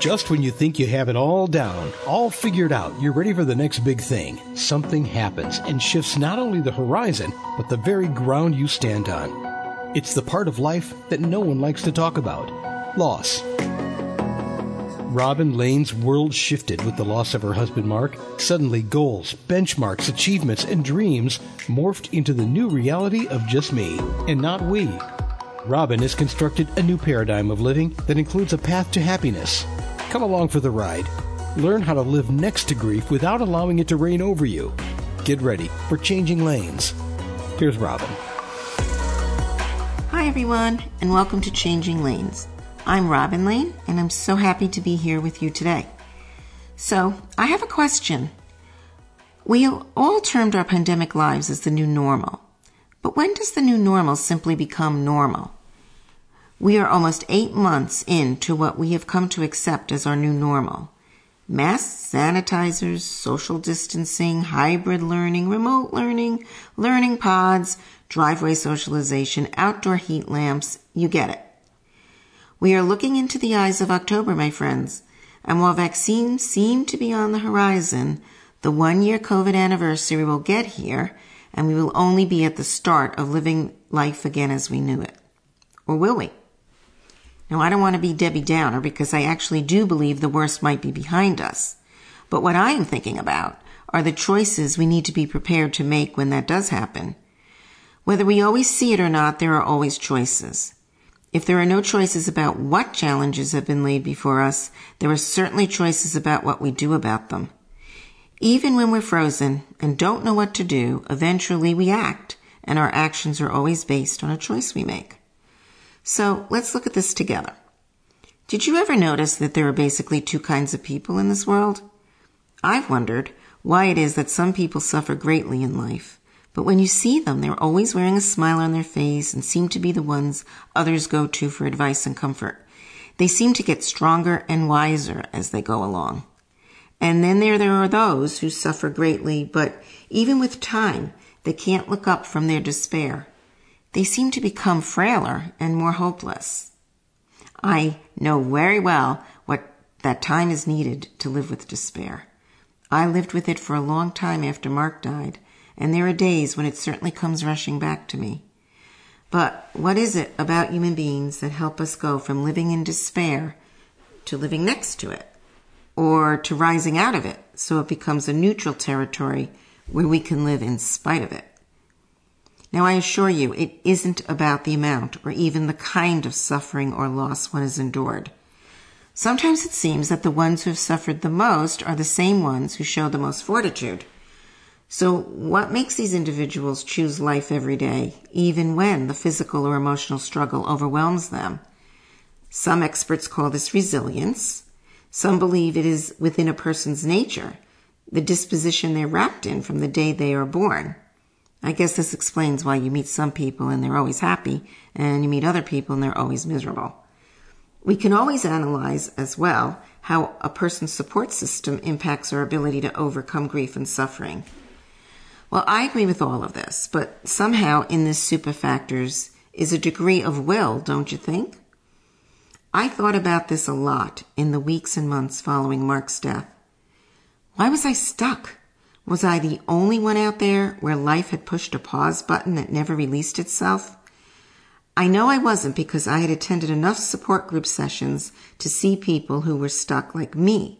Just when you think you have it all down, all figured out, you're ready for the next big thing, something happens and shifts not only the horizon, but the very ground you stand on. It's the part of life that no one likes to talk about loss. Robin Lane's world shifted with the loss of her husband Mark. Suddenly, goals, benchmarks, achievements, and dreams morphed into the new reality of just me, and not we. Robin has constructed a new paradigm of living that includes a path to happiness. Come along for the ride. Learn how to live next to grief without allowing it to reign over you. Get ready for changing lanes. Here's Robin. Hi, everyone, and welcome to Changing Lanes. I'm Robin Lane, and I'm so happy to be here with you today. So, I have a question. We all termed our pandemic lives as the new normal. But when does the new normal simply become normal? We are almost eight months into what we have come to accept as our new normal. Masks, sanitizers, social distancing, hybrid learning, remote learning, learning pods, driveway socialization, outdoor heat lamps, you get it. We are looking into the eyes of October, my friends, and while vaccines seem to be on the horizon, the one year COVID anniversary will get here and we will only be at the start of living life again as we knew it. Or will we? Now, I don't want to be Debbie Downer because I actually do believe the worst might be behind us. But what I am thinking about are the choices we need to be prepared to make when that does happen. Whether we always see it or not, there are always choices. If there are no choices about what challenges have been laid before us, there are certainly choices about what we do about them. Even when we're frozen and don't know what to do, eventually we act, and our actions are always based on a choice we make. So let's look at this together. Did you ever notice that there are basically two kinds of people in this world? I've wondered why it is that some people suffer greatly in life but when you see them, they're always wearing a smile on their face and seem to be the ones others go to for advice and comfort. They seem to get stronger and wiser as they go along. And then there, there are those who suffer greatly, but even with time, they can't look up from their despair. They seem to become frailer and more hopeless. I know very well what that time is needed to live with despair. I lived with it for a long time after Mark died, and there are days when it certainly comes rushing back to me. But what is it about human beings that help us go from living in despair to living next to it? Or to rising out of it so it becomes a neutral territory where we can live in spite of it? Now I assure you, it isn't about the amount or even the kind of suffering or loss one has endured. Sometimes it seems that the ones who have suffered the most are the same ones who show the most fortitude. So, what makes these individuals choose life every day, even when the physical or emotional struggle overwhelms them? Some experts call this resilience. Some believe it is within a person's nature, the disposition they're wrapped in from the day they are born. I guess this explains why you meet some people and they're always happy, and you meet other people and they're always miserable. We can always analyze as well how a person's support system impacts our ability to overcome grief and suffering. Well, I agree with all of this, but somehow in this super factors is a degree of will, don't you think? I thought about this a lot in the weeks and months following Mark's death. Why was I stuck? Was I the only one out there where life had pushed a pause button that never released itself? I know I wasn't because I had attended enough support group sessions to see people who were stuck like me.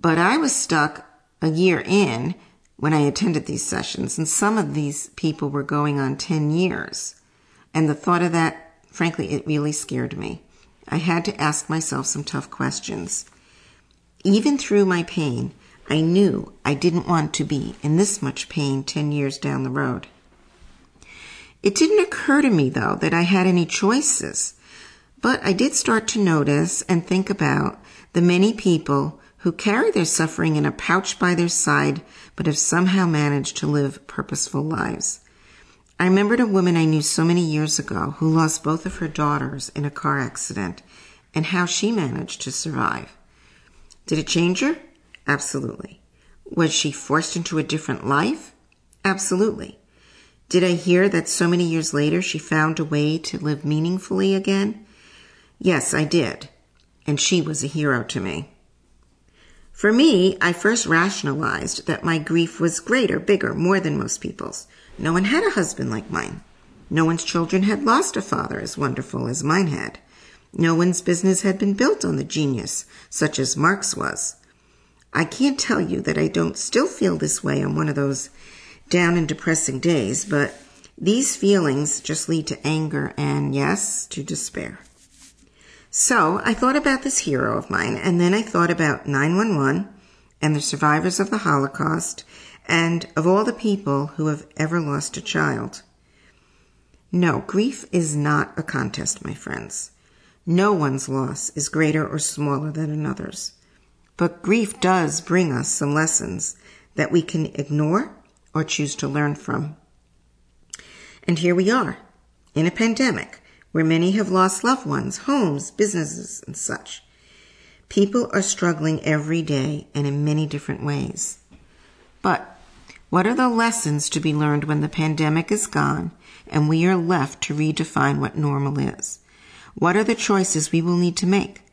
But I was stuck a year in when I attended these sessions, and some of these people were going on 10 years. And the thought of that, frankly, it really scared me. I had to ask myself some tough questions. Even through my pain, I knew I didn't want to be in this much pain 10 years down the road. It didn't occur to me, though, that I had any choices. But I did start to notice and think about the many people who carry their suffering in a pouch by their side, but have somehow managed to live purposeful lives. I remembered a woman I knew so many years ago who lost both of her daughters in a car accident and how she managed to survive. Did it change her? Absolutely. Was she forced into a different life? Absolutely. Did I hear that so many years later she found a way to live meaningfully again? Yes, I did. and she was a hero to me. For me, I first rationalized that my grief was greater, bigger, more than most people's. No one had a husband like mine. No one's children had lost a father as wonderful as mine had. No one's business had been built on the genius such as Mark's was. I can't tell you that I don't still feel this way on one of those down and depressing days, but these feelings just lead to anger and, yes, to despair. So I thought about this hero of mine, and then I thought about 911 and the survivors of the Holocaust and of all the people who have ever lost a child. No, grief is not a contest, my friends. No one's loss is greater or smaller than another's. But grief does bring us some lessons that we can ignore or choose to learn from. And here we are, in a pandemic, where many have lost loved ones, homes, businesses, and such. People are struggling every day and in many different ways. But what are the lessons to be learned when the pandemic is gone and we are left to redefine what normal is? What are the choices we will need to make?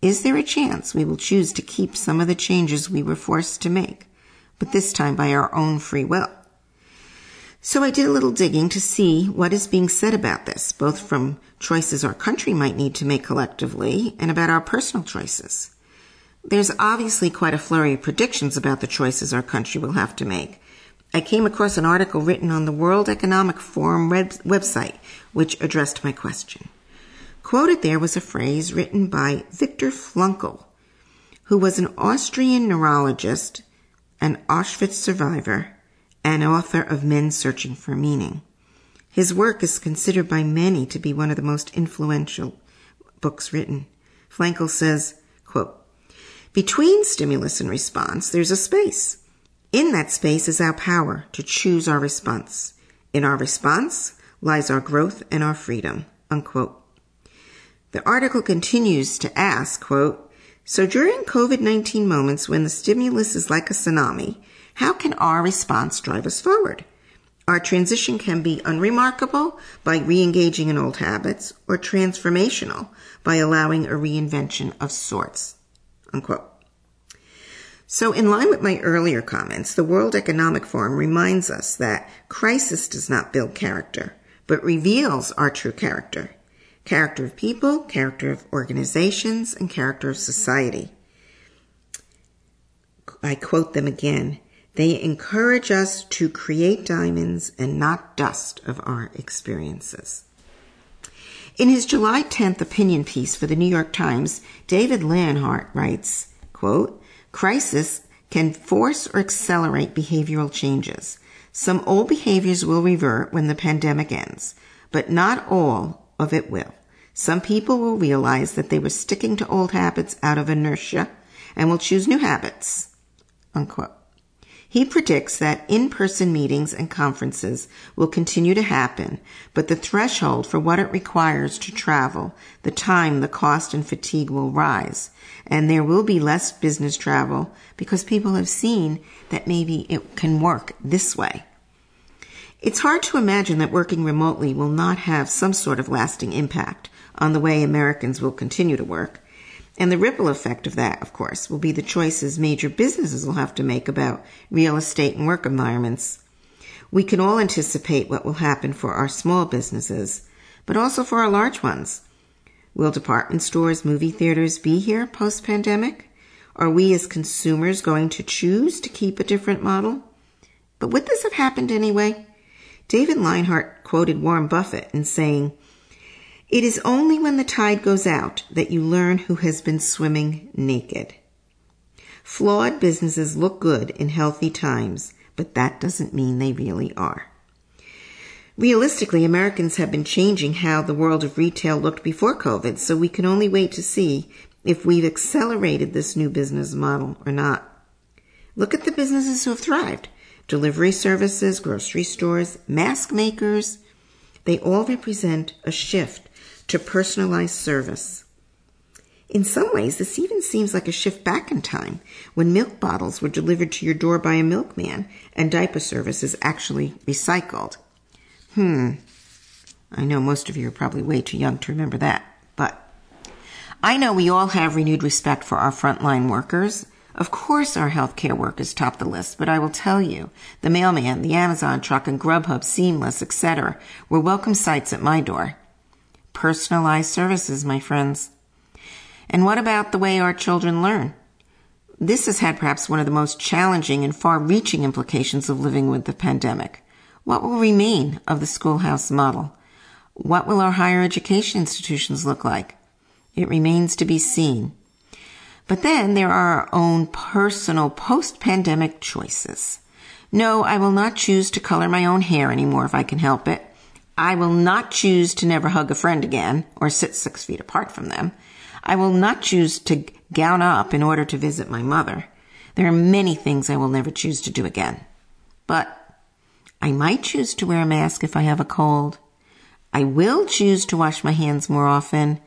Is there a chance we will choose to keep some of the changes we were forced to make, but this time by our own free will? So I did a little digging to see what is being said about this, both from choices our country might need to make collectively and about our personal choices. There's obviously quite a flurry of predictions about the choices our country will have to make. I came across an article written on the World Economic Forum web- website which addressed my question. Quoted there was a phrase written by Viktor Frankl, who was an Austrian neurologist, an Auschwitz survivor, and author of Men Searching for Meaning. His work is considered by many to be one of the most influential books written. Frankl says, quote, Between stimulus and response, there's a space. In that space is our power to choose our response. In our response lies our growth and our freedom. Unquote. The article continues to ask, quote, so during COVID-19 moments when the stimulus is like a tsunami, how can our response drive us forward? Our transition can be unremarkable by re-engaging in old habits or transformational by allowing a reinvention of sorts. Unquote. So in line with my earlier comments, the World Economic Forum reminds us that crisis does not build character, but reveals our true character. Character of people, character of organizations, and character of society. I quote them again. They encourage us to create diamonds and not dust of our experiences. In his July 10th opinion piece for the New York Times, David Leonhardt writes, quote, Crisis can force or accelerate behavioral changes. Some old behaviors will revert when the pandemic ends, but not all of it will. Some people will realize that they were sticking to old habits out of inertia and will choose new habits. Unquote. He predicts that in-person meetings and conferences will continue to happen, but the threshold for what it requires to travel, the time, the cost, and fatigue will rise. And there will be less business travel because people have seen that maybe it can work this way. It's hard to imagine that working remotely will not have some sort of lasting impact on the way Americans will continue to work. And the ripple effect of that, of course, will be the choices major businesses will have to make about real estate and work environments. We can all anticipate what will happen for our small businesses, but also for our large ones. Will department stores, movie theaters be here post pandemic? Are we as consumers going to choose to keep a different model? But would this have happened anyway? David Leonhardt quoted Warren Buffett in saying, it is only when the tide goes out that you learn who has been swimming naked. Flawed businesses look good in healthy times, but that doesn't mean they really are. Realistically, Americans have been changing how the world of retail looked before COVID, so we can only wait to see if we've accelerated this new business model or not. Look at the businesses who have thrived. Delivery services, grocery stores, mask makers. They all represent a shift to personalized service. In some ways, this even seems like a shift back in time when milk bottles were delivered to your door by a milkman and diaper service is actually recycled. Hmm. I know most of you are probably way too young to remember that, but I know we all have renewed respect for our frontline workers. Of course, our healthcare workers top the list, but I will tell you, the mailman, the Amazon truck, and Grubhub, Seamless, etc., were welcome sights at my door. Personalized services, my friends. And what about the way our children learn? This has had perhaps one of the most challenging and far reaching implications of living with the pandemic. What will remain of the schoolhouse model? What will our higher education institutions look like? It remains to be seen. But then there are our own personal post pandemic choices. No, I will not choose to color my own hair anymore if I can help it. I will not choose to never hug a friend again or sit six feet apart from them. I will not choose to gown up in order to visit my mother. There are many things I will never choose to do again. But I might choose to wear a mask if I have a cold. I will choose to wash my hands more often.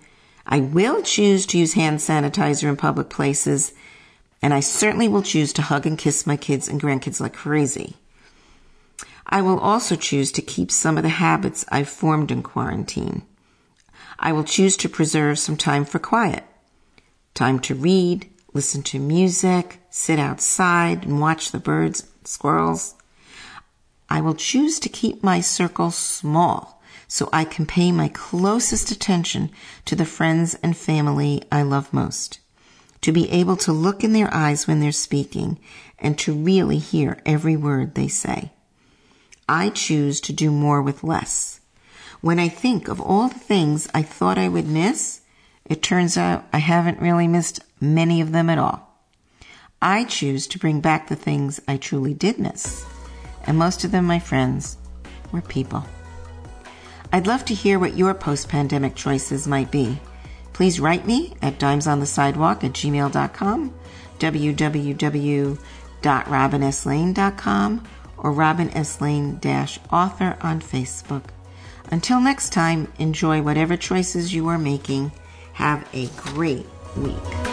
I will choose to use hand sanitizer in public places. And I certainly will choose to hug and kiss my kids and grandkids like crazy. I will also choose to keep some of the habits I've formed in quarantine. I will choose to preserve some time for quiet. Time to read, listen to music, sit outside and watch the birds, squirrels. I will choose to keep my circle small so I can pay my closest attention to the friends and family I love most. To be able to look in their eyes when they're speaking and to really hear every word they say. I choose to do more with less. When I think of all the things I thought I would miss, it turns out I haven't really missed many of them at all. I choose to bring back the things I truly did miss. And most of them, my friends, were people. I'd love to hear what your post pandemic choices might be. Please write me at dimesonthesidewalk at gmail.com, www.robinslane.com, or Robin S. Lane author on Facebook. Until next time, enjoy whatever choices you are making. Have a great week.